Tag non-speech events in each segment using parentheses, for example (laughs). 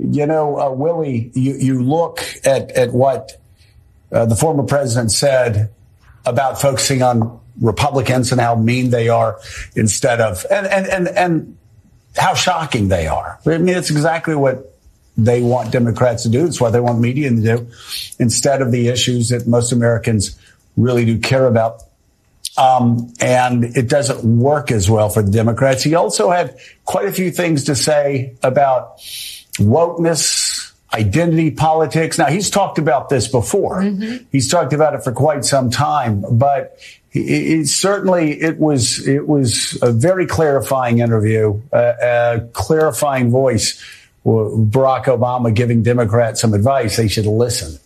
you know, uh, Willie, you, you look at, at what uh, the former president said about focusing on Republicans and how mean they are instead of, and, and, and, and how shocking they are. I mean, it's exactly what they want Democrats to do. It's what they want media to do instead of the issues that most Americans really do care about. Um, and it doesn't work as well for the Democrats. He also had quite a few things to say about wokeness, identity politics. Now he's talked about this before. Mm-hmm. He's talked about it for quite some time, but he, certainly it was it was a very clarifying interview, uh, a clarifying voice. Barack Obama giving Democrats some advice. They should listen.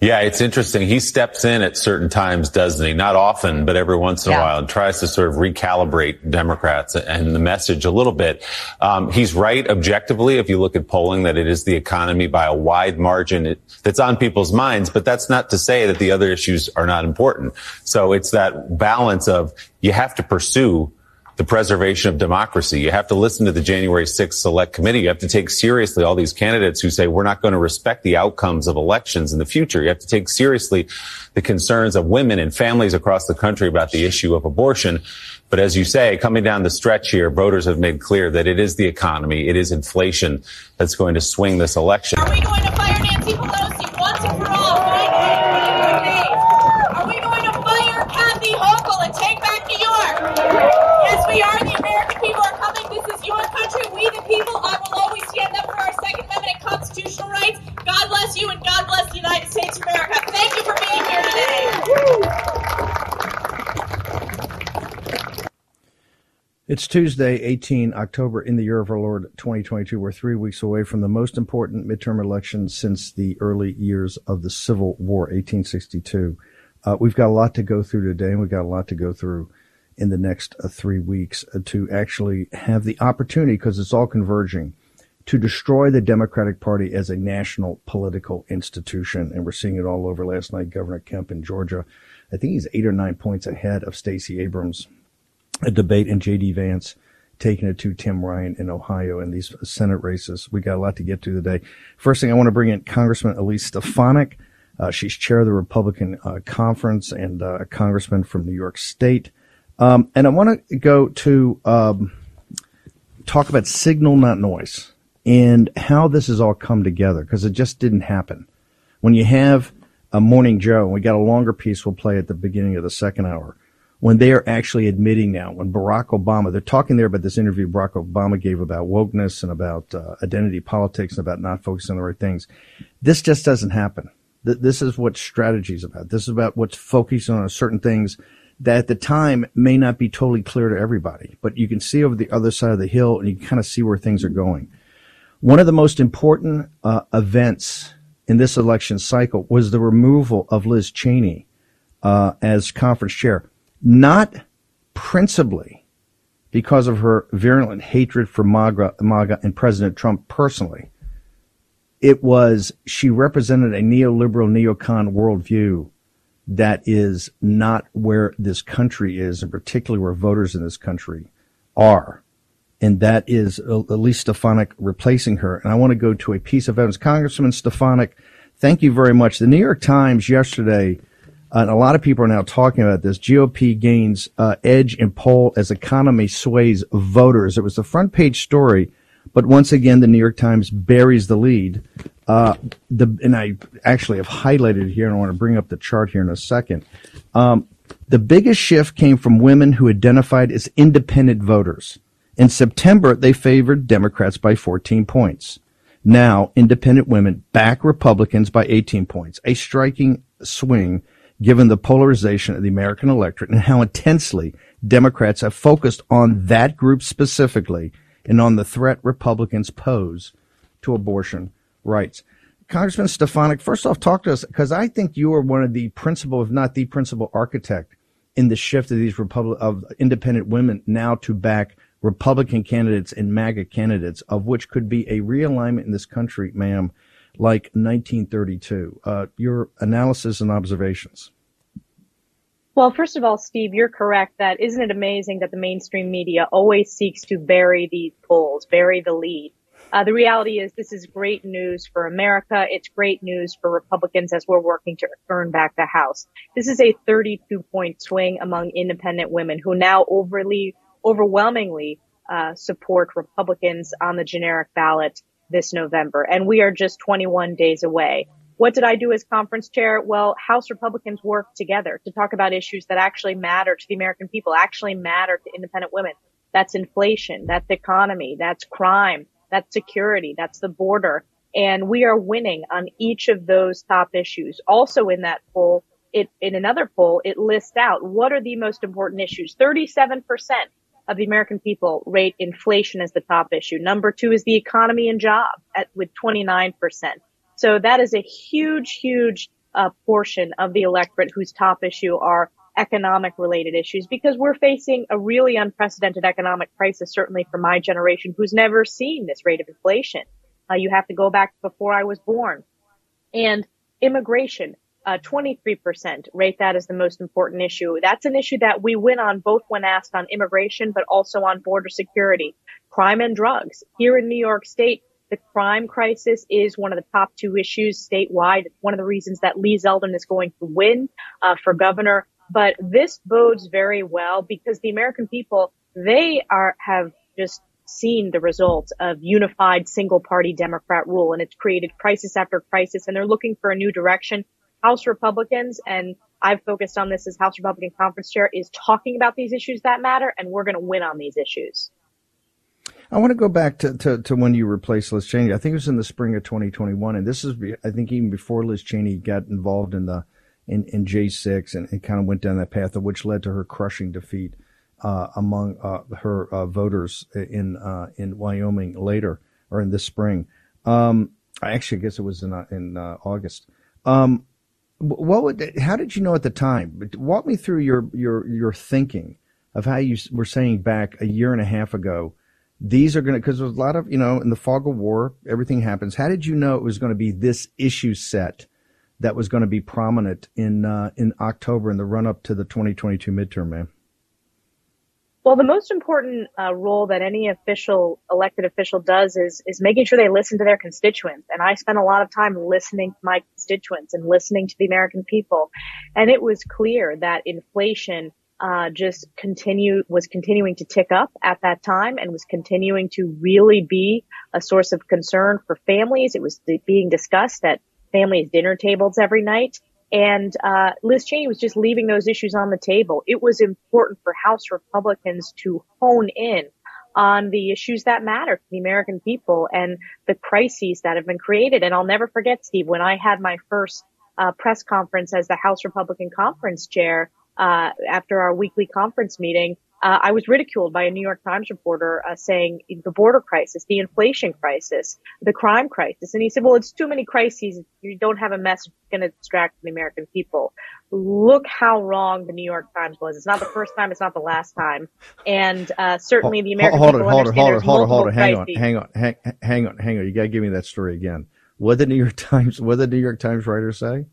Yeah, it's interesting. He steps in at certain times, doesn't he? Not often, but every once in yeah. a while, and tries to sort of recalibrate Democrats and the message a little bit. Um, he's right objectively, if you look at polling, that it is the economy by a wide margin that's on people's minds. But that's not to say that the other issues are not important. So it's that balance of you have to pursue the preservation of democracy. You have to listen to the January 6th select committee. You have to take seriously all these candidates who say we're not going to respect the outcomes of elections in the future. You have to take seriously the concerns of women and families across the country about the issue of abortion. But as you say, coming down the stretch here, voters have made clear that it is the economy, it is inflation that's going to swing this election. Are we going to fire Nancy Pelosi once and for all? Are we going to fire Kathy Hochul and take back New York? Yes, we are. The American people are coming. This is your country. We, the people, I will always stand up for our Second Amendment and constitutional rights. God bless you and God bless the United States of America. Thank you for being here today. It's Tuesday, 18 October in the year of our Lord 2022. We're three weeks away from the most important midterm election since the early years of the Civil War, 1862. Uh, we've got a lot to go through today, and we've got a lot to go through in the next uh, three weeks uh, to actually have the opportunity, because it's all converging, to destroy the Democratic Party as a national political institution. And we're seeing it all over last night. Governor Kemp in Georgia, I think he's eight or nine points ahead of Stacey Abrams. A debate in J.D. Vance taking it to Tim Ryan in Ohio in these Senate races. We got a lot to get to today. First thing I want to bring in Congressman Elise Stefanik. Uh, she's chair of the Republican uh, conference and uh, a congressman from New York State. Um, and I want to go to um, talk about signal, not noise, and how this has all come together because it just didn't happen. When you have a Morning Joe, and we got a longer piece we'll play at the beginning of the second hour, when they are actually admitting now, when Barack Obama, they're talking there about this interview Barack Obama gave about wokeness and about uh, identity politics and about not focusing on the right things. This just doesn't happen. Th- this is what strategy is about. This is about what's focusing on certain things that at the time may not be totally clear to everybody, but you can see over the other side of the hill and you can kind of see where things are going. One of the most important uh, events in this election cycle was the removal of Liz Cheney uh, as conference chair, not principally because of her virulent hatred for MAGA, MAGA and President Trump personally. It was she represented a neoliberal neocon worldview that is not where this country is, and particularly where voters in this country are. And that is Elise Stefanik replacing her. And I want to go to a piece of evidence. Congressman Stefanik, thank you very much. The New York Times yesterday, uh, and a lot of people are now talking about this, GOP gains uh, edge in poll as economy sways voters. It was the front page story, but once again, the New York Times buries the lead. Uh, the and I actually have highlighted here, and I want to bring up the chart here in a second. Um, the biggest shift came from women who identified as independent voters. In September, they favored Democrats by 14 points. Now, independent women back Republicans by 18 points, a striking swing given the polarization of the American electorate and how intensely Democrats have focused on that group specifically and on the threat Republicans pose to abortion rights. Congressman Stefanik, first off, talk to us because I think you are one of the principal, if not the principal architect in the shift of these Republic of independent women now to back Republican candidates and MAGA candidates, of which could be a realignment in this country, ma'am, like 1932. Uh, your analysis and observations. Well, first of all, Steve, you're correct that isn't it amazing that the mainstream media always seeks to bury these polls, bury the lead Uh, the reality is this is great news for America. It's great news for Republicans as we're working to earn back the House. This is a 32 point swing among independent women who now overly, overwhelmingly uh, support Republicans on the generic ballot this November. And we are just 21 days away. What did I do as conference chair? Well, House Republicans worked together to talk about issues that actually matter to the American people, actually matter to independent women. That's inflation. That's economy. That's crime. That's security. That's the border. And we are winning on each of those top issues. Also in that poll, it, in another poll, it lists out what are the most important issues. 37% of the American people rate inflation as the top issue. Number two is the economy and jobs at, with 29%. So that is a huge, huge uh, portion of the electorate whose top issue are economic related issues because we're facing a really unprecedented economic crisis, certainly for my generation who's never seen this rate of inflation. Uh, you have to go back before I was born. And immigration, uh, 23% rate that as the most important issue. That's an issue that we win on both when asked on immigration, but also on border security, crime and drugs. Here in New York State, the crime crisis is one of the top two issues statewide. It's one of the reasons that Lee Zeldin is going to win uh, for governor. But this bodes very well because the American people, they are, have just seen the results of unified single party Democrat rule and it's created crisis after crisis and they're looking for a new direction. House Republicans, and I've focused on this as House Republican conference chair, is talking about these issues that matter and we're going to win on these issues. I want to go back to, to, to, when you replaced Liz Cheney. I think it was in the spring of 2021. And this is, I think even before Liz Cheney got involved in the, in, in J6 and, kind of went down that path, which led to her crushing defeat uh, among uh, her uh, voters in uh, in Wyoming later or in this spring. Um, I actually guess it was in uh, in uh, August. Um, what would how did you know at the time? Walk me through your your your thinking of how you were saying back a year and a half ago. These are going to because there's a lot of you know in the fog of war, everything happens. How did you know it was going to be this issue set? that was going to be prominent in uh, in October in the run up to the 2022 midterm, man? Well, the most important uh, role that any official, elected official does is is making sure they listen to their constituents. And I spent a lot of time listening to my constituents and listening to the American people. And it was clear that inflation uh, just continue was continuing to tick up at that time and was continuing to really be a source of concern for families. It was being discussed at families' dinner tables every night. And uh, Liz Cheney was just leaving those issues on the table. It was important for House Republicans to hone in on the issues that matter to the American people and the crises that have been created. And I'll never forget, Steve, when I had my first uh, press conference as the House Republican Conference Chair uh, after our weekly conference meeting, uh, I was ridiculed by a New York Times reporter uh, saying the border crisis, the inflation crisis, the crime crisis. And he said, well, it's too many crises. You don't have a message going to distract the American people. Look how wrong the New York Times was. It's not the first time. It's not the last time. And uh, certainly the American hold people it, hold hold it, hold it, hang on, hang on, hang, hang on, hang on. You got to give me that story again. What did the New York (laughs) Times, what did the New York Times writer say?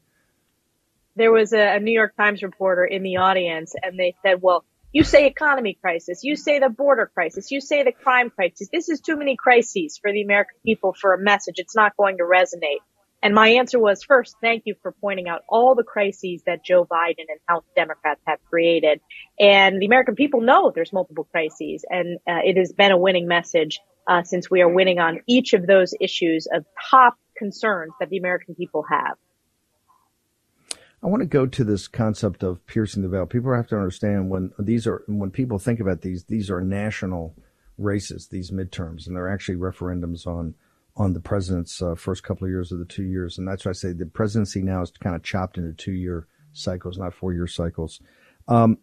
There was a, a New York Times reporter in the audience and they said, well, you say economy crisis. You say the border crisis. You say the crime crisis. This is too many crises for the American people for a message. It's not going to resonate. And my answer was first, thank you for pointing out all the crises that Joe Biden and House Democrats have created. And the American people know there's multiple crises and uh, it has been a winning message uh, since we are winning on each of those issues of top concerns that the American people have. I want to go to this concept of piercing the veil. People have to understand when these are when people think about these, these are national races, these midterms, and they're actually referendums on on the president's uh, first couple of years of the two years, and that's why I say the presidency now is kind of chopped into two year cycles, not four year cycles. Um,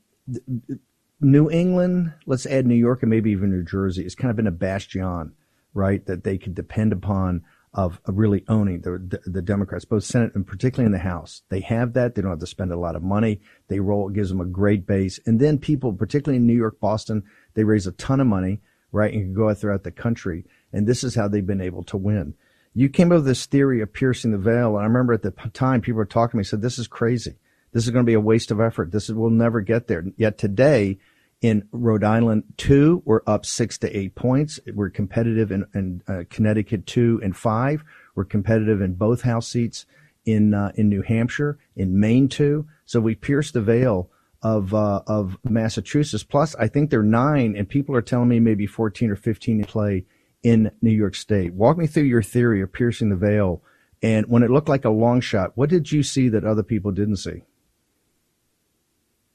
New England, let's add New York and maybe even New Jersey, has kind of been a bastion, right, that they could depend upon of really owning the, the, the Democrats, both Senate and particularly in the House. They have that. They don't have to spend a lot of money. They roll. It gives them a great base. And then people, particularly in New York, Boston, they raise a ton of money, right, and can go out throughout the country. And this is how they've been able to win. You came up with this theory of piercing the veil, and I remember at the time people were talking to me, said, "This is crazy. This is going to be a waste of effort. This is, we'll never get there." Yet today, In Rhode Island, two, we're up six to eight points. We're competitive in, in uh, Connecticut, two and five. We're competitive in both House seats in uh, in New Hampshire, in Maine, two. So we pierced the veil of uh, of Massachusetts. Plus, I think they're nine, and people are telling me maybe fourteen or fifteen in play in New York State. Walk me through your theory of piercing the veil. And when it looked like a long shot, what did you see that other people didn't see?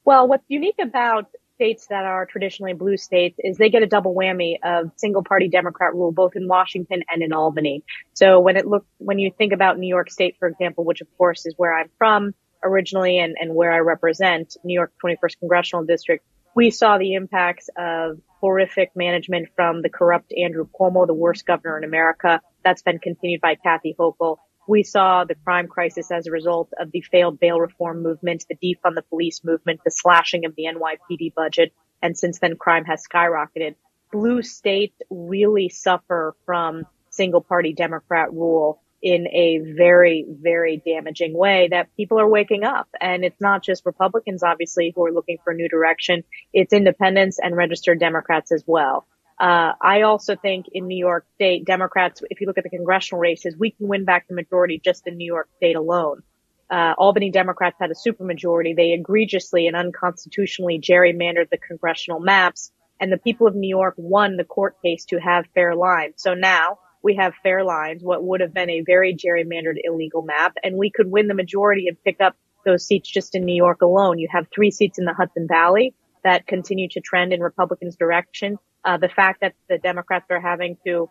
Well, what's unique about states that are traditionally blue states is they get a double whammy of single party Democrat rule, both in Washington and in Albany. So when it look, when you think about New York State, for example, which of course is where I'm from originally and, and where I represent, New York 21st Congressional District, we saw the impacts of horrific management from the corrupt Andrew Cuomo, the worst governor in America. That's been continued by Kathy Hochul. We saw the crime crisis as a result of the failed bail reform movement, the defund the police movement, the slashing of the NYPD budget, and since then crime has skyrocketed. Blue states really suffer from single party Democrat rule in a very, very damaging way that people are waking up. And it's not just Republicans, obviously, who are looking for a new direction. It's independents and registered Democrats as well. Uh, I also think in New York State, Democrats, if you look at the congressional races, we can win back the majority just in New York State alone. Uh, Albany Democrats had a supermajority. They egregiously and unconstitutionally gerrymandered the congressional maps, and the people of New York won the court case to have fair lines. So now we have fair lines, what would have been a very gerrymandered illegal map, and we could win the majority and pick up those seats just in New York alone. You have three seats in the Hudson Valley that continue to trend in Republicans' direction. Uh, the fact that the Democrats are having to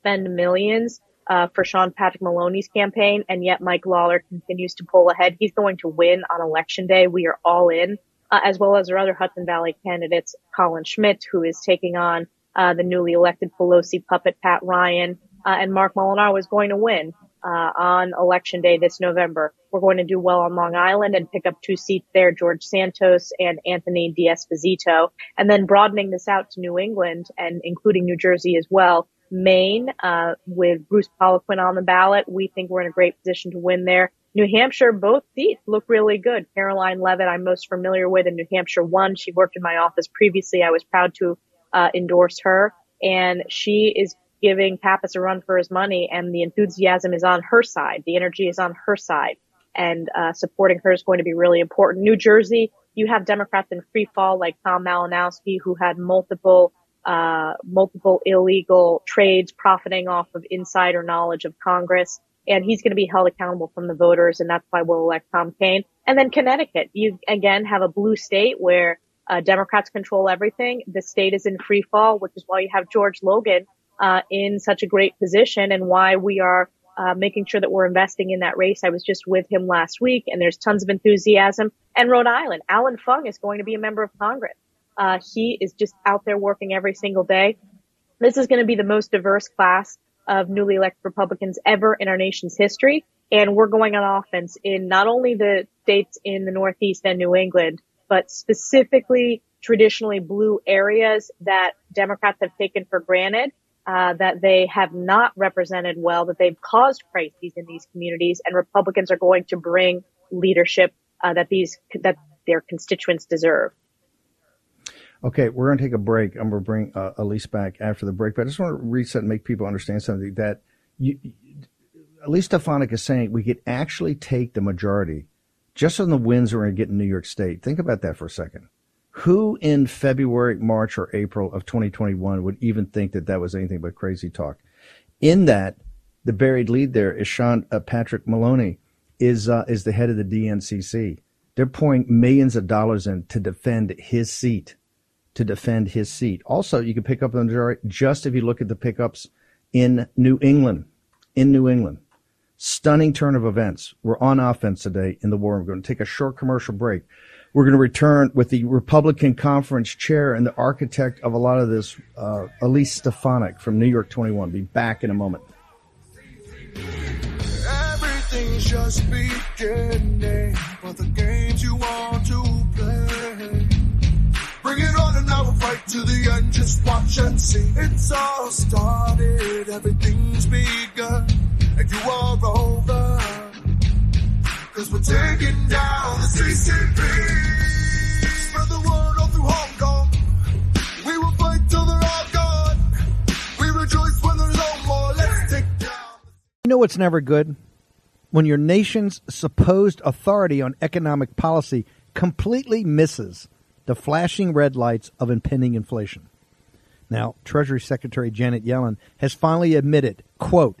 spend millions uh, for Sean Patrick Maloney's campaign, and yet Mike Lawler continues to pull ahead. He's going to win on election day. We are all in, uh, as well as our other Hudson Valley candidates, Colin Schmitt, who is taking on uh, the newly elected Pelosi puppet Pat Ryan, uh, and Marc Molinaro is going to win uh, on election day this November. We're going to do well on Long Island and pick up two seats there, George Santos and Anthony D'Esposito, and then broadening this out to New England and including New Jersey as well. Maine, uh, with Bruce Poliquin on the ballot, we think we're in a great position to win there. New Hampshire, both seats look really good. Karoline Leavitt, I'm most familiar with in New Hampshire one. She worked in my office previously. I was proud to uh, endorse her and she is giving Pappas a run for his money and the enthusiasm is on her side. The energy is on her side and uh, supporting her is going to be really important. New Jersey, you have Democrats in free fall like Tom Malinowski who had multiple uh, multiple illegal trades profiting off of insider knowledge of Congress. And he's going to be held accountable from the voters. And that's why we'll elect Tom Kean. And then Connecticut, you again have a blue state where uh, Democrats control everything. The state is in free fall, which is why you have George Logan uh, in such a great position and why we are uh, making sure that we're investing in that race. I was just with him last week and there's tons of enthusiasm. And Rhode Island, Allan Fung is going to be a member of Congress. Uh, he is just out there working every single day. This is going to be the most diverse class of newly elected Republicans ever in our nation's history. And we're going on offense in not only the states in the Northeast and New England, but specifically traditionally blue areas that Democrats have taken for granted uh, that they have not represented well, that they've caused crises in these communities, and Republicans are going to bring leadership uh, that these that their constituents deserve. Okay, we're going to take a break. I'm going to bring uh, Elise back after the break, but I just want to reset and make people understand something that you, Elise Stefanik is saying we could actually take the majority just on the wins we're going to get in New York State. Think about that for a second. Who in February, March, or April of 2021 would even think that that was anything but crazy talk? In that, the buried lead there is Sean uh, Patrick Maloney, is uh, is the head of the DNCC. They're pouring millions of dollars in to defend his seat, to defend his seat. Also, you can pick up the majority just if you look at the pickups in New England. In New England, stunning turn of events. We're on offense today in the war. We're going to take a short commercial break. We're going to return with the Republican conference chair and the architect of a lot of this, uh, Elise Stefanik from New York 21. Be back in a moment. Everything's just beginning the games you want to play. Bring it on and fight to the end. Just watch and see. It's all started. Everything's begun. And you are over. Cause we're taking down the CCP. Spread the word all through Hong Kong. We will fight till they're all gone. We rejoice when there's no more. Let's take down. You know what's never good? When your nation's supposed authority on economic policy completely misses the flashing red lights of impending inflation. Now, Treasury Secretary Janet Yellen has finally admitted, quote,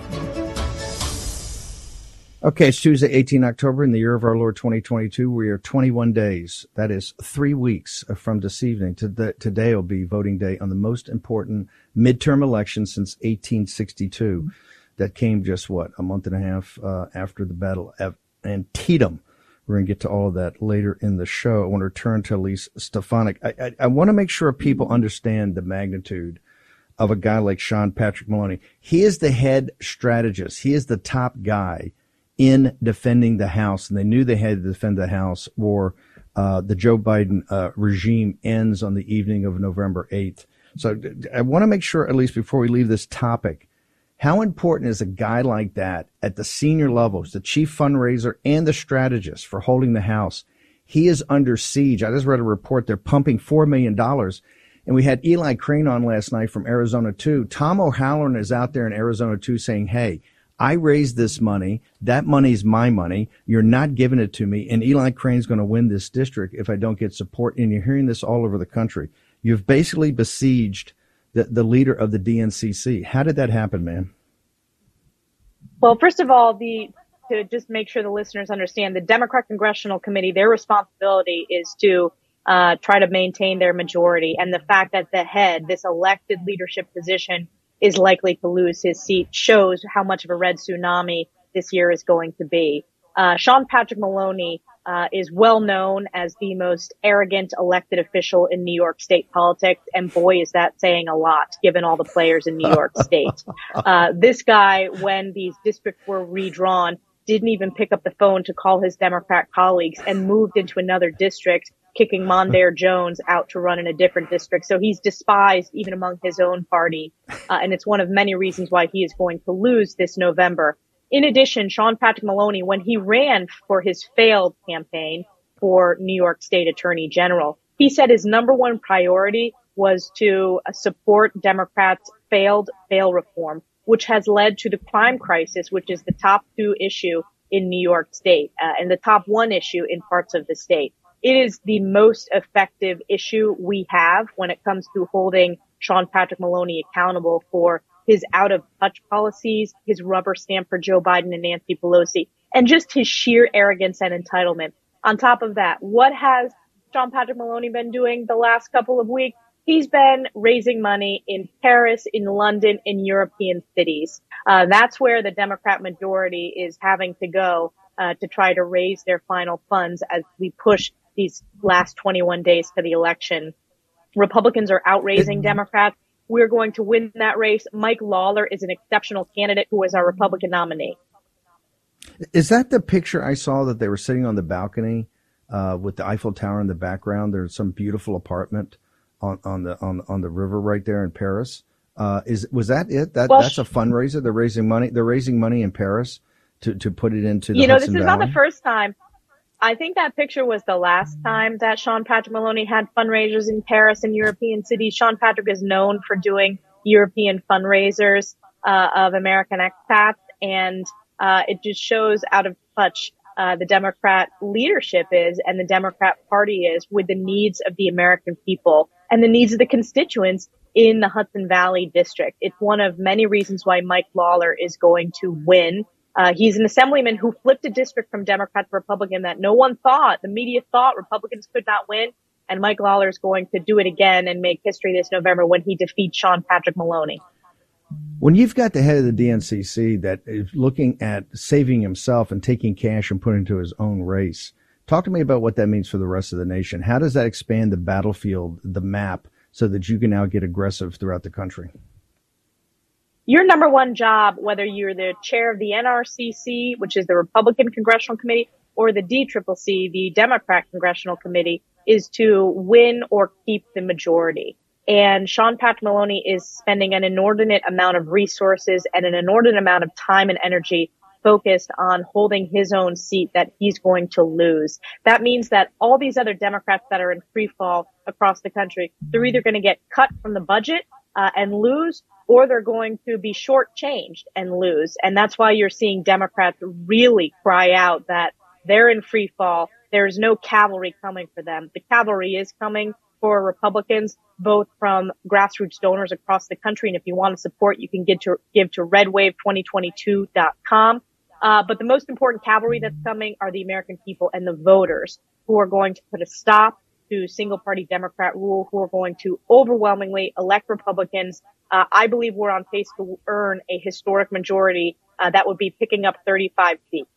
Okay, it's Tuesday, 18 October in the year of our Lord 2022. We are 21 days. That is three weeks from this evening. Today will be voting day on the most important midterm election since 1862. That came just what, a month and a half uh, after the Battle of Antietam. We're going to get to all of that later in the show. I want to return to Elise Stefanik. I, I, I want to make sure people understand the magnitude of a guy like Sean Patrick Maloney. He is the head strategist. He is the top guy in defending the House, and they knew they had to defend the House, or uh, the Joe Biden uh, regime ends on the evening of November 8th. So I want to make sure, at least before we leave this topic, how important is a guy like that at the senior levels, the chief fundraiser and the strategist for holding the House? He is under siege. I just read a report they're pumping $4 million. And we had Eli Crane on last night from Arizona too. Tom O'Halleran is out there in Arizona too saying, Hey, I raised this money. That money's my money. You're not giving it to me. And Eli Crane's going to win this district if I don't get support. And you're hearing this all over the country. You've basically besieged the, the leader of the DNCC. How did that happen, man? Well, first of all, the to just make sure the listeners understand, the Democrat Congressional Committee, their responsibility is to uh, try to maintain their majority. And the fact that the head, this elected leadership position, is likely to lose his seat shows how much of a red tsunami this year is going to be. Uh, Sean Patrick Maloney uh, is well known as the most arrogant elected official in New York state politics. And boy, is that saying a lot given all the players in New York (laughs) state. Uh, this guy, when these districts were redrawn, didn't even pick up the phone to call his Democrat colleagues and moved into another district kicking Mondaire Jones out to run in a different district. So he's despised even among his own party. Uh, and it's one of many reasons why he is going to lose this November. In addition, Sean Patrick Maloney, when he ran for his failed campaign for New York State Attorney General, he said his number one priority was to uh, support Democrats' failed bail reform, which has led to the crime crisis, which is the top two issue in New York State uh, and the top one issue in parts of the state it is the most effective issue we have when it comes to holding Sean Patrick Maloney accountable for his out of touch policies, his rubber stamp for Joe Biden and Nancy Pelosi, and just his sheer arrogance and entitlement. On top of that, what has Sean Patrick Maloney been doing the last couple of weeks? He's been raising money in Paris, in London, in European cities. Uh, that's where the Democrat majority is having to go uh, to try to raise their final funds as we push these last 21 days to the election. Republicans are outraising Democrats. We're going to win that race. Mike Lawler is an exceptional candidate who is our Republican nominee. Is that the picture I saw that they were sitting on the balcony uh, with the Eiffel Tower in the background? There's some beautiful apartment on, on the on on the river right there in Paris. Uh, is was that it? That well, that's a fundraiser. They're raising money. They're raising money in Paris to to put it into. you know, this is Valley? not the first time I think that picture was the last time that Sean Patrick Maloney had fundraisers in Paris and European cities. Sean Patrick is known for doing European fundraisers uh, of American expats, and uh, it just shows out of touch uh, the Democrat leadership is and the Democrat Party is with the needs of the American people and the needs of the constituents in the Hudson Valley district. It's one of many reasons why Mike Lawler is going to win. Uh, he's an assemblyman who flipped a district from Democrat to Republican that no one thought, the media thought Republicans could not win. And Mike Lawler is going to do it again and make history this November when he defeats Sean Patrick Maloney. When you've got the head of the DNCC that is looking at saving himself and taking cash and putting it into his own race, talk to me about what that means for the rest of the nation. How does that expand the battlefield, the map, so that you can now get aggressive throughout the country? Your number one job, whether you're the chair of the NRCC, which is the Republican Congressional Committee, or the DCCC, the Democrat Congressional Committee, is to win or keep the majority. And Sean Patrick Maloney is spending an inordinate amount of resources and an inordinate amount of time and energy focused on holding his own seat that he's going to lose. That means that all these other Democrats that are in free fall across the country, they're either going to get cut from the budget uh, and lose, or they're going to be shortchanged and lose. And that's why you're seeing Democrats really cry out that they're in free fall. There's no cavalry coming for them. The cavalry is coming for Republicans, both from grassroots donors across the country. And if you want to support, you can get to give to redwave2022.com. Uh, but the most important cavalry that's coming are the American people and the voters who are going to put a stop to single party Democrat rule, who are going to overwhelmingly elect Republicans. Uh, I believe we're on pace to earn a historic majority uh, that would be picking up 35 seats.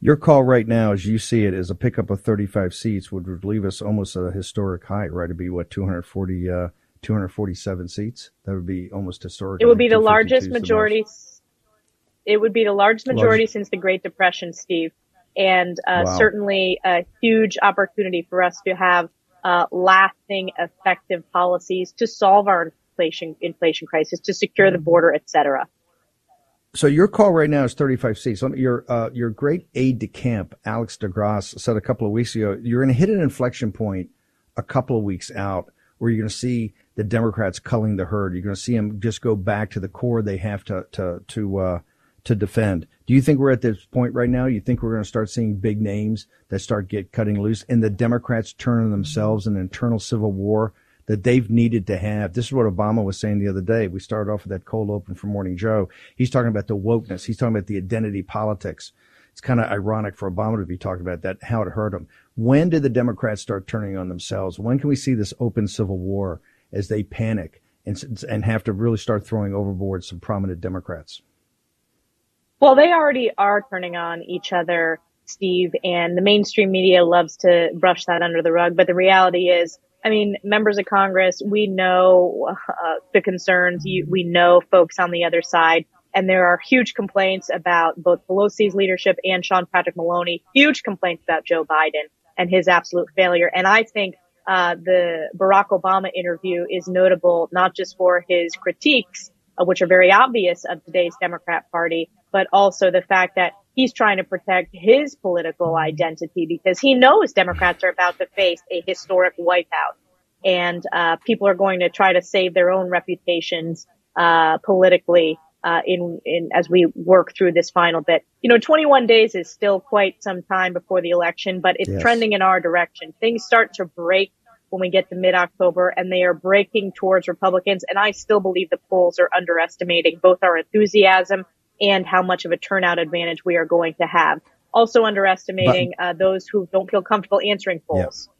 Your call right now, as you see it, is a pickup of 35 seats, would leave us almost at a historic height, right? It'd be what 240, uh, 247 seats. That would be almost historic. It would be the largest majority. It would be the largest majority since the Great Depression, Steve, and uh, wow. certainly a huge opportunity for us to have uh, lasting, effective policies to solve our inflation inflation crisis, to secure the border, et cetera. So your call right now is 35 seats. Your uh, your great aide de camp, Alex DeGrasse, said a couple of weeks ago, you're going to hit an inflection point a couple of weeks out where you're going to see the Democrats culling the herd. You're going to see them just go back to the core they have to to to uh, to defend. Do you think we're at this point right now? You think we're going to start seeing big names that start get cutting loose, and the Democrats turning themselves an internal civil war that they've needed to have. This is what Obama was saying the other day. We started off with that cold open for Morning Joe. He's talking about the wokeness. He's talking about the identity politics. It's kind of ironic for Obama to be talking about that, how it hurt him. When did the Democrats start turning on themselves? When can we see this open civil war as they panic and, and have to really start throwing overboard some prominent Democrats? Well, they already are turning on each other, Steve, and the mainstream media loves to brush that under the rug. But the reality is I mean, members of Congress, we know uh, the concerns. You, we know folks on the other side. And there are huge complaints about both Pelosi's leadership and Sean Patrick Maloney, huge complaints about Joe Biden and his absolute failure. And I think uh, the Barack Obama interview is notable not just for his critiques, uh, which are very obvious of today's Democrat Party, but also the fact that he's trying to protect his political identity because he knows Democrats are about to face a historic wipeout. And uh, people are going to try to save their own reputations uh, politically uh, in, in as we work through this final bit. You know, 21 days is still quite some time before the election, but it's yes. trending in our direction. Things start to break when we get to mid-October, and they are breaking towards Republicans. And I still believe the polls are underestimating both our enthusiasm and how much of a turnout advantage we are going to have. Also underestimating uh, those who don't feel comfortable answering polls. Yeah.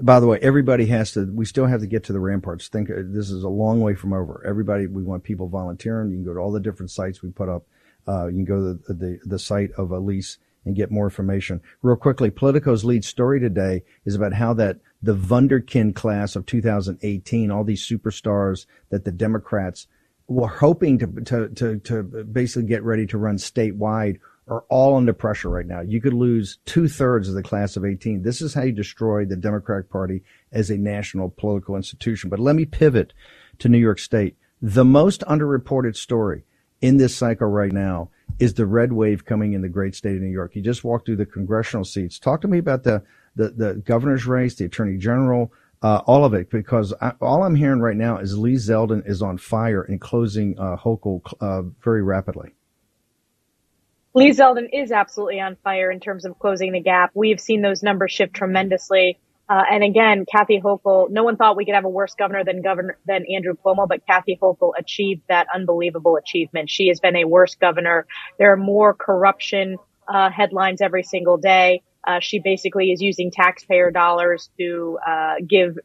By the way, everybody has to. We still have to get to the ramparts. Think uh, this is a long way from over. Everybody, we want people volunteering. You can go to all the different sites we put up. Uh, you can go to the, the, the site of Elise and get more information. Real quickly, Politico's lead story today is about how that the Wunderkind class of 2018, all these superstars that the Democrats were hoping to, to, to, to basically get ready to run statewide are all under pressure right now. You could lose two thirds of the class of 18. This is how you destroy the Democratic Party as a national political institution. But let me pivot to New York State. The most underreported story in this cycle right now is the red wave coming in the great state of New York. You just walked through the congressional seats. Talk to me about the the, the governor's race, the attorney general, uh, all of it, because I, all I'm hearing right now is Lee Zeldin is on fire and closing uh, Hochul uh, very rapidly. Lee Zeldin is absolutely on fire in terms of closing the gap. We've seen those numbers shift tremendously. Uh, and again, Kathy Hochul, no one thought we could have a worse governor than governor than Andrew Cuomo, but Kathy Hochul achieved that unbelievable achievement. She has been a worse governor. There are more corruption uh, headlines every single day. Uh, she basically is using taxpayer dollars to uh, give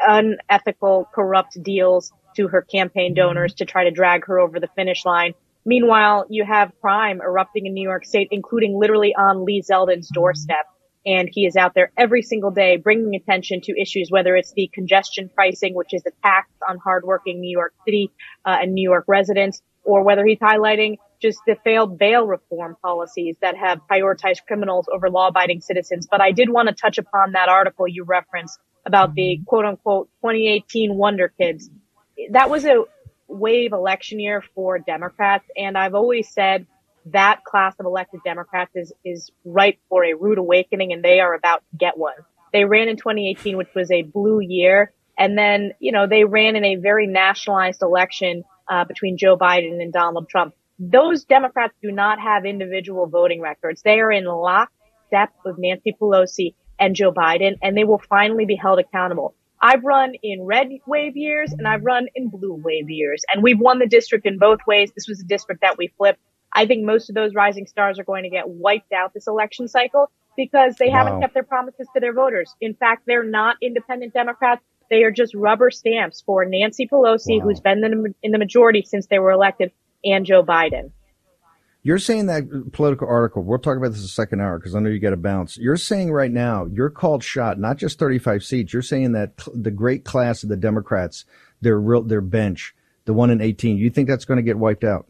unethical, corrupt deals to her campaign donors to try to drag her over the finish line. Meanwhile, you have crime erupting in New York State, including literally on Lee Zeldin's doorstep. And he is out there every single day bringing attention to issues, whether it's the congestion pricing, which is a tax on hardworking New York City uh, and New York residents, or whether he's highlighting just the failed bail reform policies that have prioritized criminals over law abiding citizens. But I did want to touch upon that article you referenced about the quote unquote 2018 Wonder Kids. That was a wave election year for Democrats. And I've always said that class of elected Democrats is, is ripe for a rude awakening and they are about to get one. They ran in 2018, which was a blue year. And then, you know, they ran in a very nationalized election uh, between Joe Biden and Donald Trump. Those Democrats do not have individual voting records. They are in lockstep with Nancy Pelosi and Joe Biden, and they will finally be held accountable. I've run in red wave years and I've run in blue wave years, and we've won the district in both ways. This was a district that we flipped. I think most of those rising stars are going to get wiped out this election cycle because they wow. haven't kept their promises to their voters. In fact, they're not independent Democrats. They are just rubber stamps for Nancy Pelosi, wow. who's been in the majority since they were elected, and Joe Biden. You're saying that political article, we'll talk about this in the second hour because I know you got to bounce. You're saying right now, you're called shot, not just 35 seats. You're saying that the great class of the Democrats, their real, their bench, the one in 18, you think that's going to get wiped out?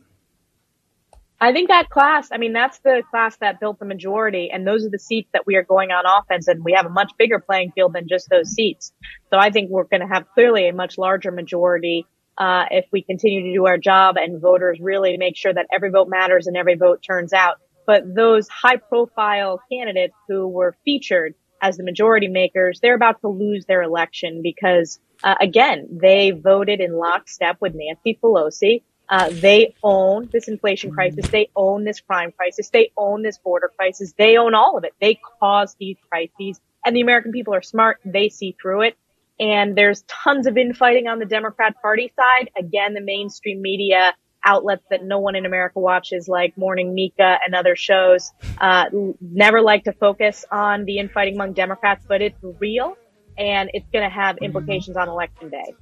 I think that class, I mean, that's the class that built the majority, and those are the seats that we are going on offense, and we have a much bigger playing field than just those seats. So I think we're going to have clearly a much larger majority uh, if we continue to do our job and voters really make sure that every vote matters and every vote turns out. But those high profile candidates who were featured as the majority makers, they're about to lose their election because, uh, again, they voted in lockstep with Nancy Pelosi. Uh, they own this inflation crisis. They own this crime crisis. They own this border crisis. They own all of it. They caused these crises and the American people are smart. They see through it and there's tons of infighting on the Democrat Party side. Again, the mainstream media outlets that no one in America watches, like Morning Mika and other shows, uh, never like to focus on the infighting among Democrats, but it's real and it's going to have implications on election day.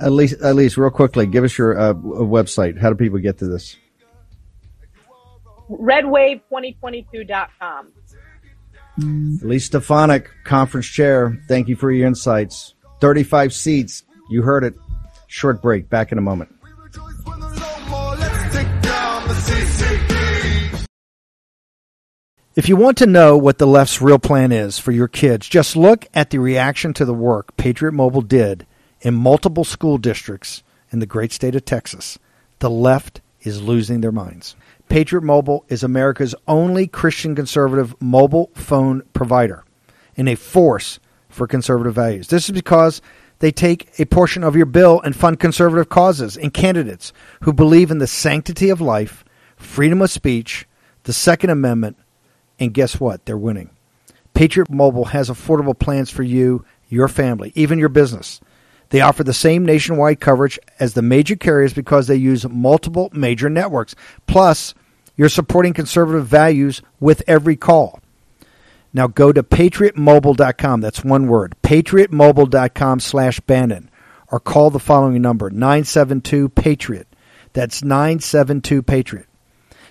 At least, at least, real quickly, give us your uh, website. How do people get to this? Redwave2022.com. Mm. Lee Stefanik, conference chair, thank you for your insights. 35 seats. You heard it. Short break. Back in a moment. If you want to know what the left's real plan is for your kids, just look at the reaction to the work Patriot Mobile did in multiple school districts in the great state of Texas. The left is losing their minds. Patriot Mobile is America's only Christian conservative mobile phone provider and a force for conservative values. This is because they take a portion of your bill and fund conservative causes and candidates who believe in the sanctity of life, freedom of speech, the Second Amendment, and guess what? They're winning. Patriot Mobile has affordable plans for you, your family, even your business. They offer the same nationwide coverage as the major carriers because they use multiple major networks. Plus, you're supporting conservative values with every call. Now go to patriotmobile.com. That's one word. patriotmobile.com slash Bannon. Or call the following number, 972-PATRIOT. That's 972-PATRIOT.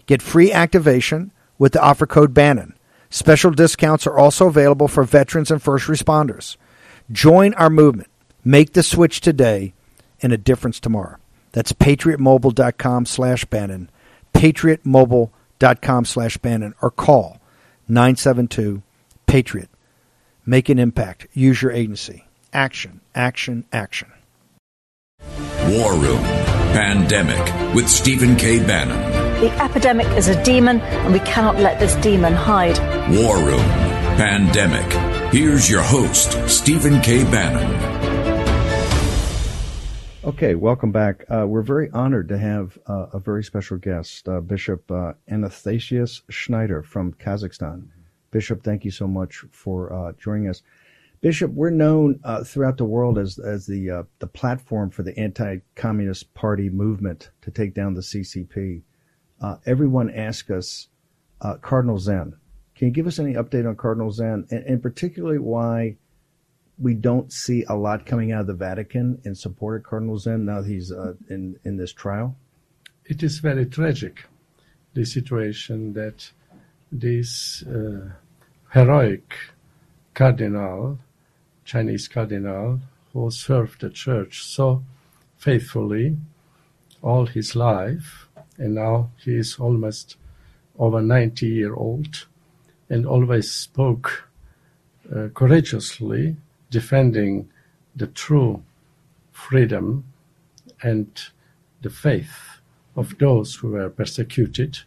Get free activation with the offer code Bannon. Special discounts are also available for veterans and first responders. Join our movement. Make the switch today and a difference tomorrow. That's patriotmobile.com slash Bannon patriotmobile.com slash Bannon or call 972 Patriot. Make an impact. Use your agency. Action, action, action. War Room Pandemic with Stephen K. Bannon. The epidemic is a demon, and we cannot let this demon hide. War Room Pandemic. Here's your host, Stephen K. Bannon. Okay, welcome back. Uh, we're very honored to have uh, a very special guest, uh, Bishop uh, Athanasius Schneider from Kazakhstan. Bishop, thank you so much for uh, joining us. Bishop, we're known uh, throughout the world as as the the platform for the anti-communist party movement to take down the CCP. everyone asks us, Cardinal Zen, can you give us any update on Cardinal Zen, and, and particularly why? We don't see a lot coming out of the Vatican in support of Cardinal Zen now he's uh, in in this trial. It is very tragic, the situation that this uh, heroic cardinal, Chinese cardinal, who served the church so faithfully all his life, and now he is almost over 90 year old, and always spoke uh, courageously defending the true freedom and the faith of those who were persecuted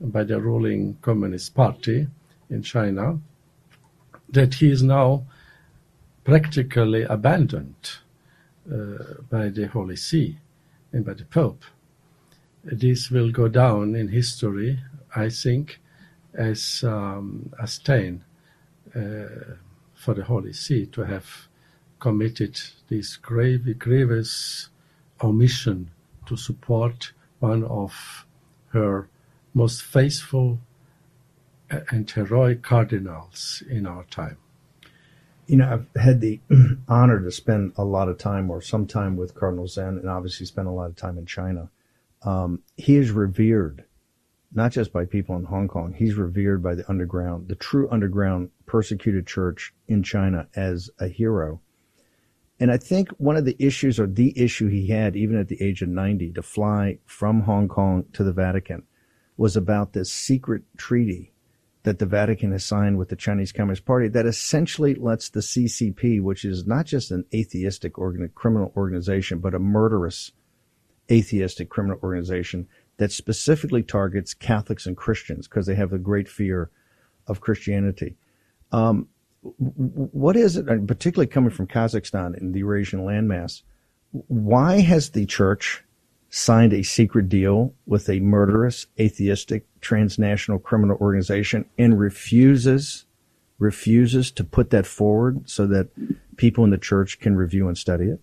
by the ruling Communist Party in China, that he is now practically abandoned uh, by the Holy See and by the Pope. This will go down in history, I think, as um, a stain uh, for the Holy See to have committed this grave, grievous omission to support one of her most faithful and heroic cardinals in our time. You know, I've had the (clears throat) honor to spend a lot of time or some time with Cardinal Zen and obviously spent a lot of time in China. Um, he is revered not just by people in Hong Kong. He's revered by the underground, the true underground persecuted church in China as a hero. And I think one of the issues or the issue he had, even at the age of 90, to fly from Hong Kong to the Vatican was about this secret treaty that the Vatican has signed with the Chinese Communist Party that essentially lets the CCP, which is not just an atheistic organ- criminal organization, but a murderous atheistic criminal organization, that specifically targets Catholics and Christians because they have a great fear of Christianity. Um, what is it, particularly coming from Kazakhstan and the Eurasian landmass? Why has the church signed a secret deal with a murderous, atheistic, transnational criminal organization and refuses refuses to put that forward so that people in the church can review and study it?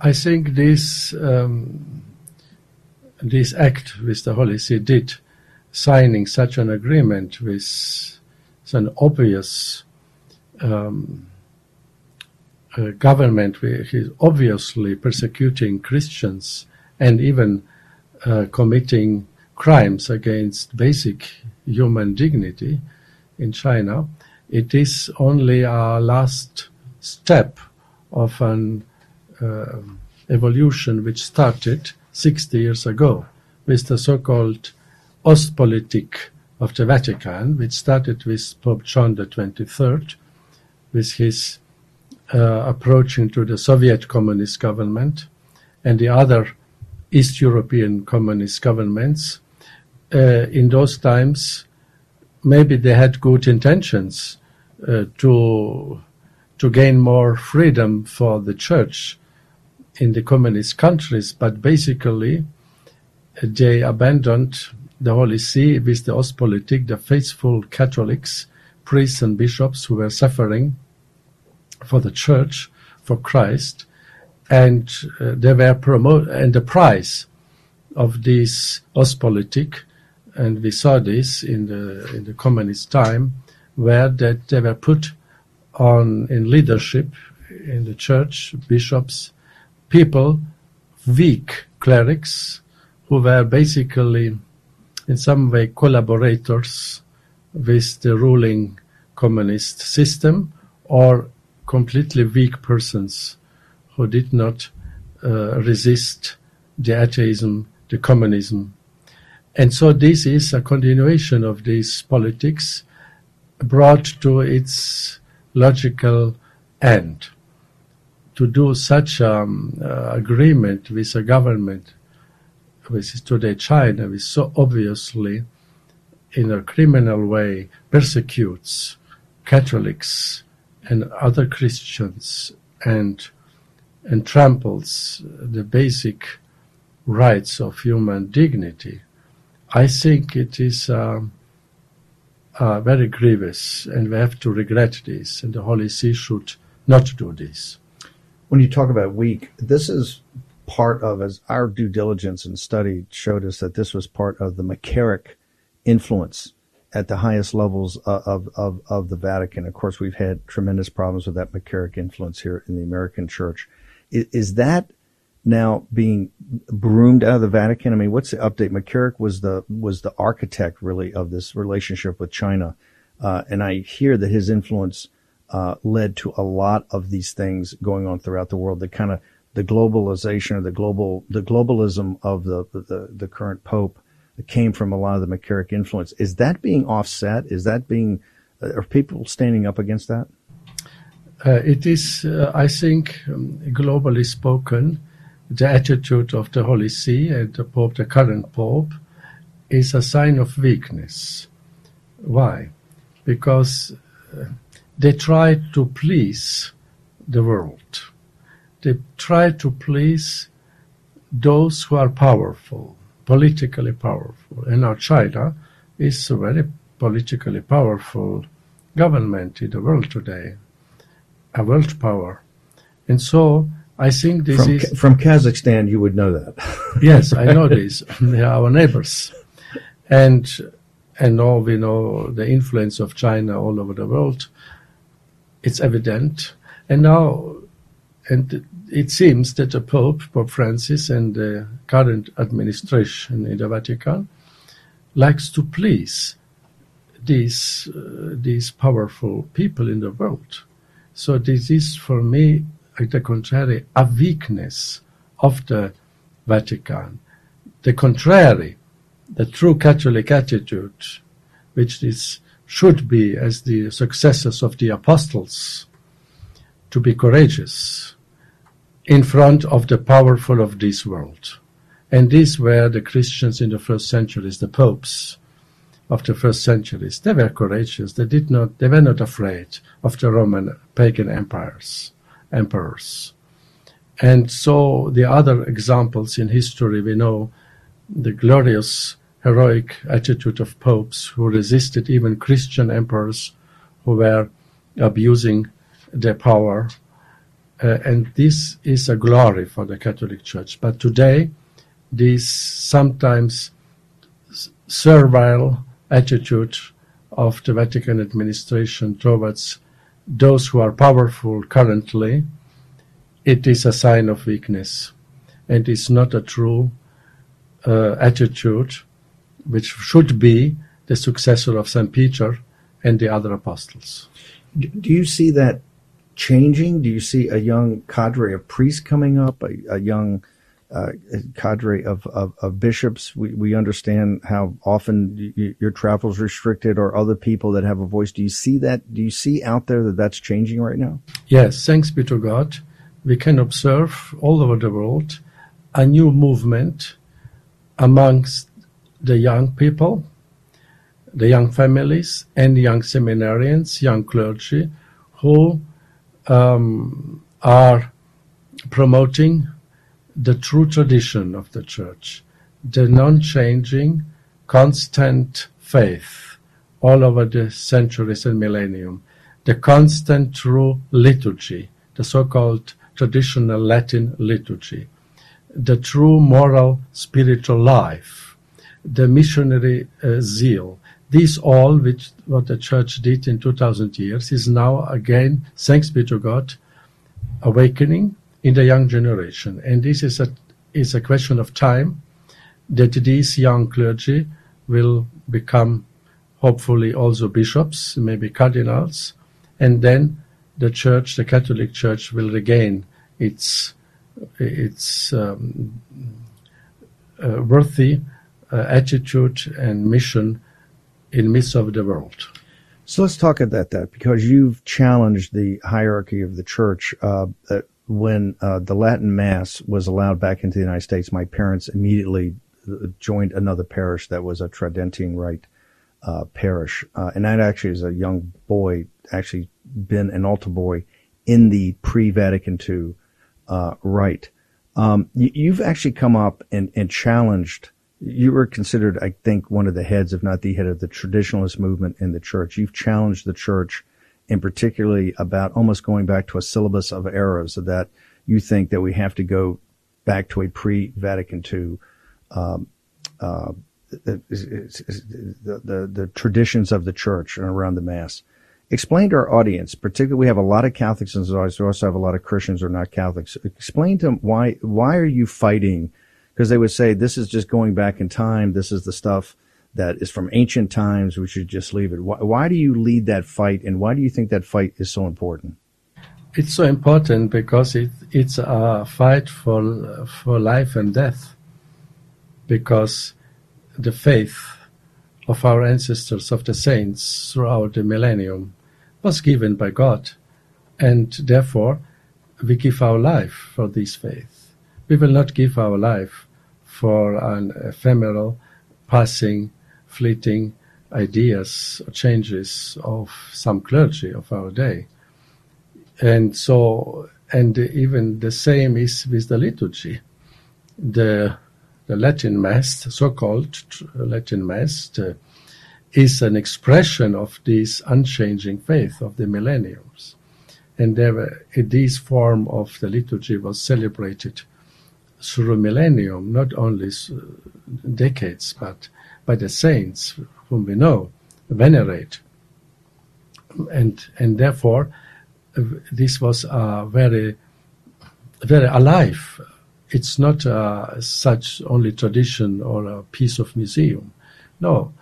I think this um, this act which the Holy See did, signing such an agreement with an obvious um, uh, government which is obviously persecuting Christians and even uh, committing crimes against basic human dignity in China, it is only a last step of an uh, evolution which started 60 years ago with the so-called Ostpolitik of the Vatican, which started with Pope John 23rd, with his uh, approaching to the Soviet communist government and the other East European communist governments. Uh, in those times, maybe they had good intentions uh, to to gain more freedom for the church in the communist countries, but basically they abandoned the Holy See with the Ostpolitik, the faithful Catholics, priests and bishops who were suffering for the church, for Christ, and uh, they were promote and the price of this Ostpolitik, and we saw this in the in the communist time, where that they were put on in leadership in the church, bishops, people, weak clerics, who were basically in some way collaborators with the ruling communist system or completely weak persons who did not uh, resist the atheism, the communism. And so this is a continuation of this politics brought to its logical end to do such um, uh, agreement with a government which is today China, which so obviously, in a criminal way, persecutes Catholics and other Christians and and tramples the basic rights of human dignity, I think it is uh, uh, very grievous, and we have to regret this. And the Holy See should not do this. When you talk about weak, this is part of as our due diligence and study showed us that this was part of the McCarrick influence at the highest levels of, of, of the Vatican. Of course, we've had tremendous problems with that McCarrick influence here in the American church. Is, is that now being broomed out of the Vatican? I mean, what's the update? McCarrick was the, was the architect really of this relationship with China. Uh, and I hear that his influence, uh, led to a lot of these things going on throughout the world. The kind of the globalization or the global, the globalism of the, the, the current Pope came from a lot of the McCarrick influence. Is that being offset? Is that being, uh, are people standing up against that? Uh, it is, uh, I think, um, globally spoken, the attitude of the Holy See and the Pope, the current Pope, is a sign of weakness. Why? Because uh, they try to please the world. They try to please those who are powerful politically powerful. And now China is a very politically powerful government in the world today, a world power. And so I think this from, is. From Kazakhstan, you would know that. (laughs) yes, I know this. They are our neighbors. And, and now we know the influence of China all over the world. It's evident. And now, and it seems that the Pope, Pope Francis, and the current administration in the Vatican likes to please these uh, these powerful people in the world. So this is for me, at the contrary, a weakness of the Vatican. The contrary, the true Catholic attitude, which is should be as the successors of the apostles, to be courageous, in front of the powerful of this world. And these were the Christians in the first centuries, the popes of the first centuries. They were courageous. They did not, they were not afraid of the Roman pagan empires, emperors. And so the other examples in history, we know the glorious heroic attitude of popes who resisted even Christian emperors who were abusing their power uh, and this is a glory for the Catholic Church. But today, this sometimes servile attitude of the Vatican administration towards those who are powerful currently, it is a sign of weakness and is not a true uh, attitude which should be the successor of St. Peter and the other apostles. Do you see that changing? Do you see a young cadre of priests coming up, a, a young uh, cadre of, of, of, bishops? We, we understand how often you, your travel is restricted or other people that have a voice. Do you see that? Do you see out there that that's changing right now? Yes, thanks be to God. We can observe all over the world a new movement amongst the young people, the young families, and young seminarians, young clergy, who um, are promoting the true tradition of the church, the non-changing, constant faith all over the centuries and millennium, the constant true liturgy, the so-called traditional Latin liturgy, the true moral spiritual life, the missionary uh, zeal, this all, which what the church did in 2000 years, is now again, thanks be to God, awakening in the young generation. And this is a, is a question of time that these young clergy will become hopefully also bishops, maybe cardinals, and then the church, the Catholic Church, will regain its its um, uh, worthy attitude and mission in midst of the world. So let's talk about that because you've challenged the hierarchy of the church. Uh, when uh, the Latin Mass was allowed back into the United States, my parents immediately joined another parish that was a Tridentine Rite uh, parish, uh, and that actually as a young boy, actually been an altar boy in the pre-Vatican II uh, rite. Um, you, have actually come up and, and challenged. You were considered, I think, one of the heads, if not the head, of the traditionalist movement in the church. You've challenged the church, and particularly about almost going back to a syllabus of errors that you think that we have to go back to a pre-Vatican II um, uh, the, the, the traditions of the church and around the mass. Explain to our audience, particularly we have a lot of Catholics in and we also have a lot of Christians who are not Catholics. Explain to them why why are you fighting? Because they would say this is just going back in time. This is the stuff that is from ancient times. We should just leave it. Why, why do you lead that fight, and why do you think that fight is so important? It's so important because it, it's a fight for for life and death. Because the faith of our ancestors, of the saints throughout the millennium, was given by God, and therefore we give our life for this faith. We will not give our life for an ephemeral, passing, fleeting ideas or changes of some clergy of our day. And so, and even the same is with the liturgy. The, the Latin Mass, so-called Latin Mass, the is an expression of this unchanging faith of the millenniums. And there, uh, this form of the liturgy was celebrated through millennium, not only decades, but by the saints whom we know, venerate. And, and therefore, uh, this was very, very alive. It's not such only tradition or a piece of museum. No,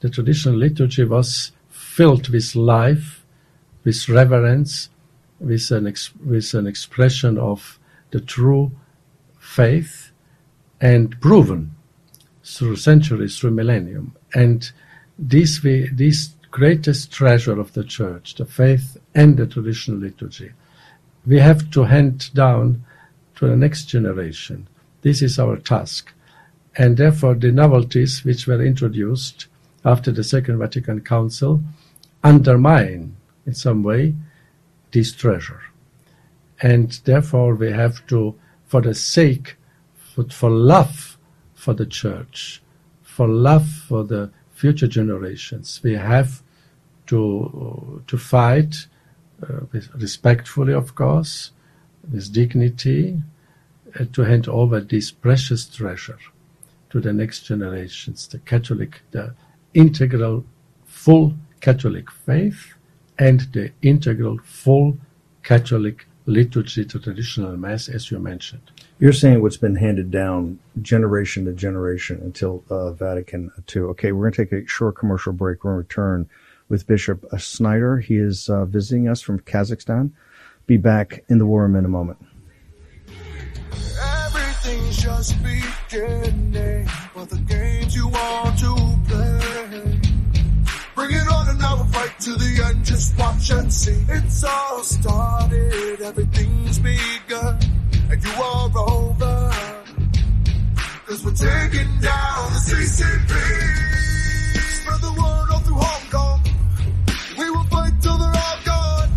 the traditional liturgy was filled with life, with reverence, with an, ex- with an expression of the true faith and proven through centuries, through millennium. And this, we, this greatest treasure of the church, the faith and the traditional liturgy, we have to hand down to the next generation. This is our task. And therefore, the novelties which were introduced after the Second Vatican Council undermine in some way this treasure. And therefore we have to, for the sake, for, for love for the church, for love for the future generations, we have to, to fight uh, respectfully, of course, with dignity, uh, to hand over this precious treasure to the next generations, the Catholic, the integral full Catholic faith and the integral full Catholic liturgy to traditional Mass, as you mentioned. You're saying what's been handed down generation to generation until uh, Vatican II. Okay, we're going to take a short commercial break. We're going to return with Bishop Schneider. He is uh, visiting us from Kazakhstan. Be back in the War Room in a moment. Everything's just beginning for the games you want to Bring to the end. Just watch and see. It's all started, everything's begun, and you are over. Cause we're taking down the CCP. Spread the word all through Hong Kong. We will fight till they're all gone.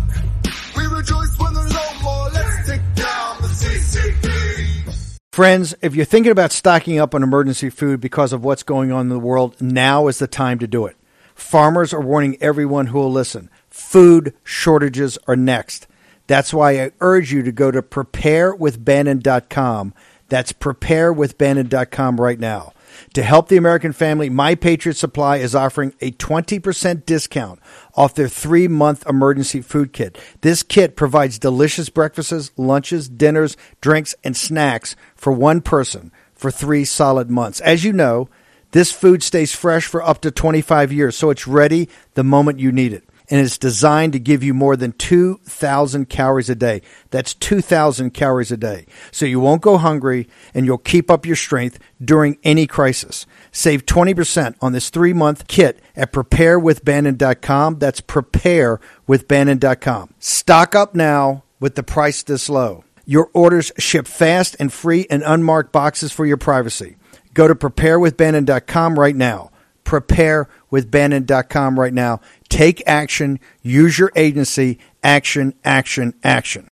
We rejoice when there's no more. Let's take down the CCP. Friends, if you're thinking about stocking up on emergency food because of what's going on in the world, now is the time to do it. Farmers are warning everyone who will listen. Food shortages are next. That's why I urge you to go to preparewithbannon.com. That's preparewithbannon.com right now. To help the American family, My Patriot Supply is offering a 20% discount off their three month emergency food kit. This kit provides delicious breakfasts, lunches, dinners, drinks, and snacks for one person for three solid months. As you know, this food stays fresh for up to 25 years, so it's ready the moment you need it. And it's designed to give you more than 2,000 calories a day. That's 2,000 calories a day. So you won't go hungry and you'll keep up your strength during any crisis. Save 20% on this three month kit at preparewithbannon.com. That's preparewithbannon.com. Stock up now with the price this low. Your orders ship fast and free in unmarked boxes for your privacy. Go to preparewithbannon.com right now. Preparewithbannon.com right now. Take action. Use your agency. Action, action, action.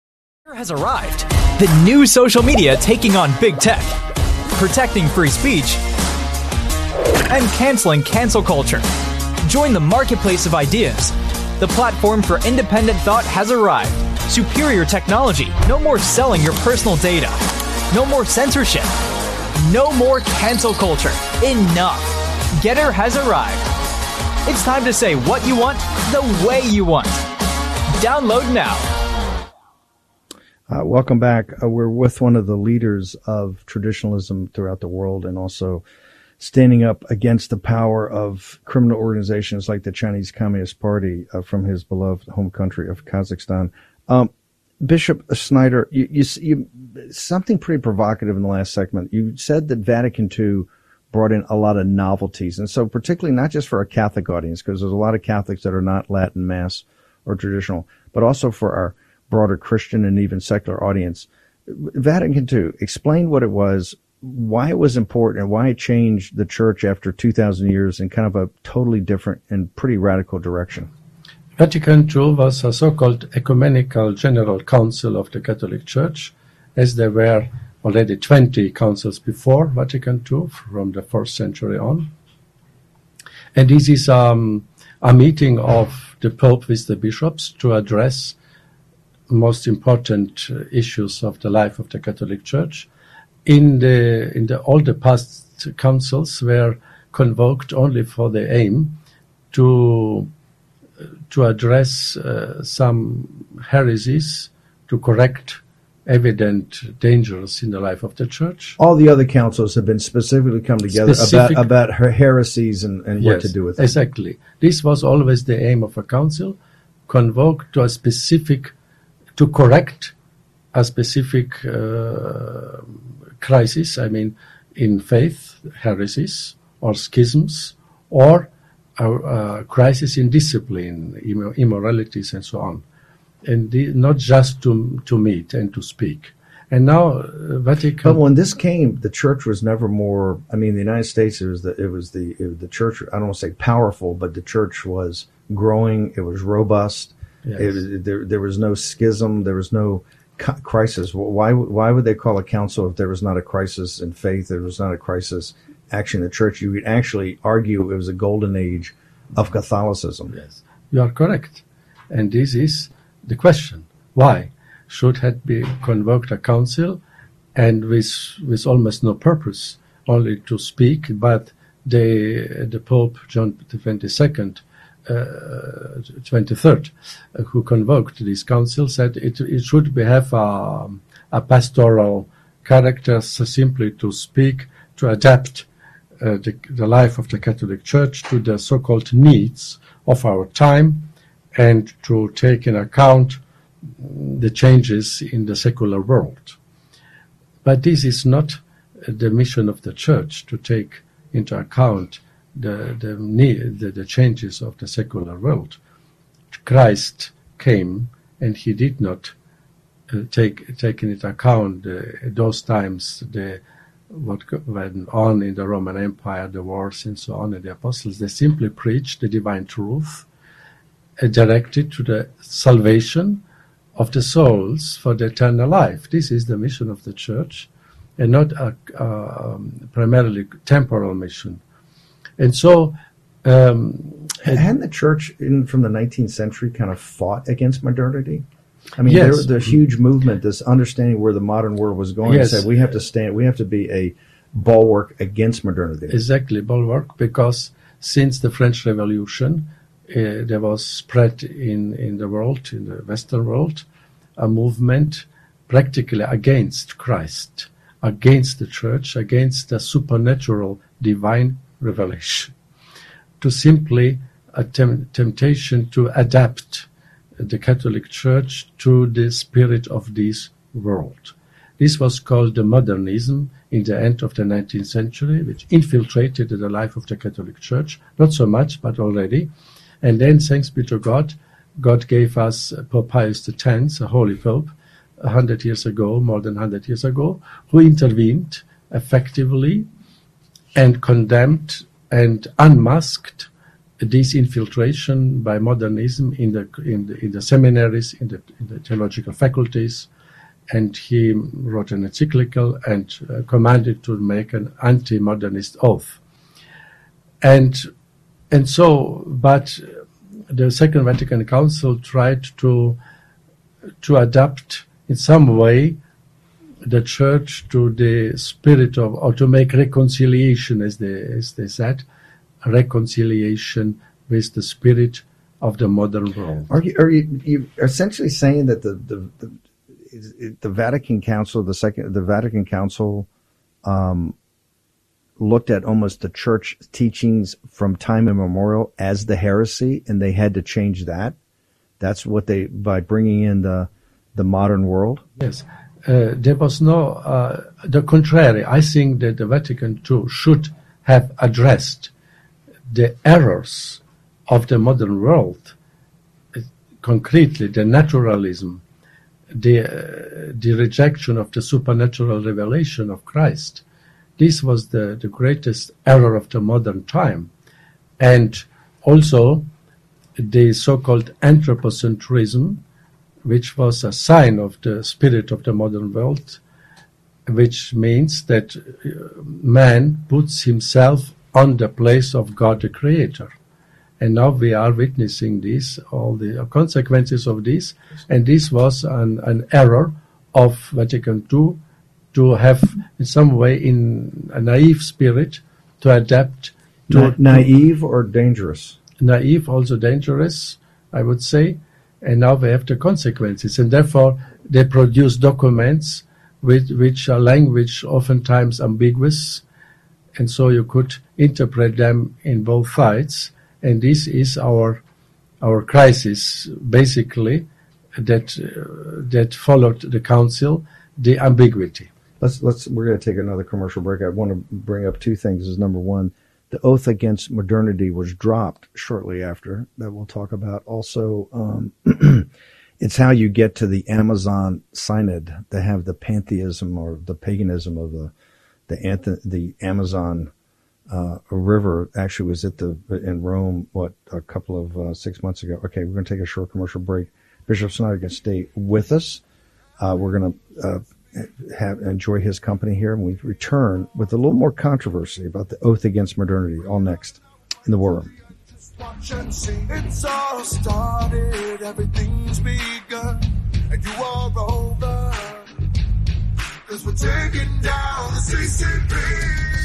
Has arrived. The new social media taking on big tech, protecting free speech, and canceling cancel culture. Join the marketplace of ideas. The platform for independent thought has arrived. Superior technology. No more selling your personal data. No more censorship. No more cancel culture. Enough. GETTR has arrived. It's time to say what you want the way you want. Download now. Uh, welcome back. Uh, we're with one of the leaders of traditionalism throughout the world and also standing up against the power of criminal organizations like the Chinese Communist Party uh, from his beloved home country of Kazakhstan. Um, Bishop Schneider, you, you, you, something pretty provocative in the last segment. You said that Vatican II brought in a lot of novelties, and so particularly not just for a Catholic audience, because there's a lot of Catholics that are not Latin Mass or traditional, but also for our broader Christian and even secular audience. Vatican II explained what it was, why it was important, and why it changed the church after 2,000 years in kind of a totally different and pretty radical direction. Vatican II was a so-called ecumenical general council of the Catholic Church, as there were already 20 councils before Vatican II from the first century on. And this is um, a meeting of the Pope with the bishops to address most important issues of the life of the Catholic Church. In the in the all the past councils were convoked only for the aim to to address uh, some heresies, to correct evident dangers in the life of the church. All the other councils have been specifically come together Specific, about about her heresies and, and yes, what to do with them. Exactly. This was always the aim of a council, convoked to a specific, to correct a specific uh, crisis. I mean, in faith, heresies or schisms, or a, a crisis in discipline, immoralities, and so on and the, not just to to meet and to speak. And now uh, Vatican. But when this came, the church was never more. I mean, the United States it was the it was the it, the church. I don't want to say powerful, but the church was growing. It was robust. Yes. It, there there was no schism. There was no crisis. Why why would they call a council if there was not a crisis in faith? There was not a crisis actually in the church. You would actually argue it was a golden age of Catholicism. Yes, you are correct, and this is the question why should have be convoked a council and with with almost no purpose only to speak but the the pope john 22nd uh, 23rd uh, who convoked this council said it, it should be have a, a pastoral character so simply to speak to adapt uh, the, the life of the catholic church to the so-called needs of our time and to take in account the changes in the secular world. But this is not the mission of the church to take into account the, the, the, the changes of the secular world. Christ came and he did not uh, take take into account uh, those times the what went on in the Roman Empire, the wars and so on, and the apostles. They simply preached the divine truth directed to the salvation of the souls for the eternal life. This is the mission of the church and not a, um, primarily temporal mission. And so, um, hadn't the church in, from the 19th century kind of fought against modernity? I mean, yes. there a huge movement, this understanding where the modern world was going. Yes. Said we have to stand, we have to be a bulwark against modernity. Exactly, bulwark, because since the French Revolution, uh, there was spread in, in the world, in the Western world, a movement practically against Christ, against the church, against the supernatural divine revelation, to simply a tem- temptation to adapt the Catholic Church to the spirit of this world. This was called the modernism in the end of the 19th century, which infiltrated the life of the Catholic Church, not so much, but already. And then, thanks be to God, God gave us Pope Pius X, a holy pope, a hundred years ago, more than hundred years ago, who intervened effectively and condemned and unmasked this infiltration by modernism in the in the, in the seminaries, in the, in the theological faculties, and he wrote an encyclical and uh, commanded to make an anti-modernist oath. And and so, but the Second Vatican Council tried to to adapt in some way the church to the spirit of, or to make reconciliation, as they as they said, reconciliation with the spirit of the modern world. Are you, are you, you essentially saying that the the, the, the Vatican Council, the second the Vatican Council, um, looked at almost the church teachings from time immemorial as the heresy, and they had to change that. That's what they by bringing in the the modern world. Yes, uh, there was no uh, the contrary. I think that the Vatican II should have addressed the errors of the modern world, concretely the naturalism, the, uh, the rejection of the supernatural revelation of Christ. This was the, the greatest error of the modern time. And also the so-called anthropocentrism, which was a sign of the spirit of the modern world, which means that uh, man puts himself on the place of God the Creator. And now we are witnessing this, all the consequences of this. And this was an, an error of Vatican II to have, in some way, in a naive spirit, to adapt to. Na- naive or dangerous? Naive, also dangerous, I would say. And now we have the consequences. And therefore, they produce documents with, which are language oftentimes ambiguous and so you could interpret them in both sides. And this is our our crisis, basically, that uh, that followed the council, the ambiguity. Let's let's we're going to take another commercial break. I want to bring up two things. Is number one, the oath against modernity was dropped shortly after that. We'll talk about also. Um, (clears throat) it's how you get to the Amazon Synod. They have the pantheism or the paganism of the the the Amazon uh, a river actually was at the in Rome what a couple of uh, six months ago. Okay, we're going to take a short commercial break. Bishop Schneider can stay with us. Uh, we're going to uh, have enjoy his company here, and we return with a little more controversy about the oath against modernity. All next in the war room. It's all started, everything's begun, and you are over. Cause we're taking down the CCP.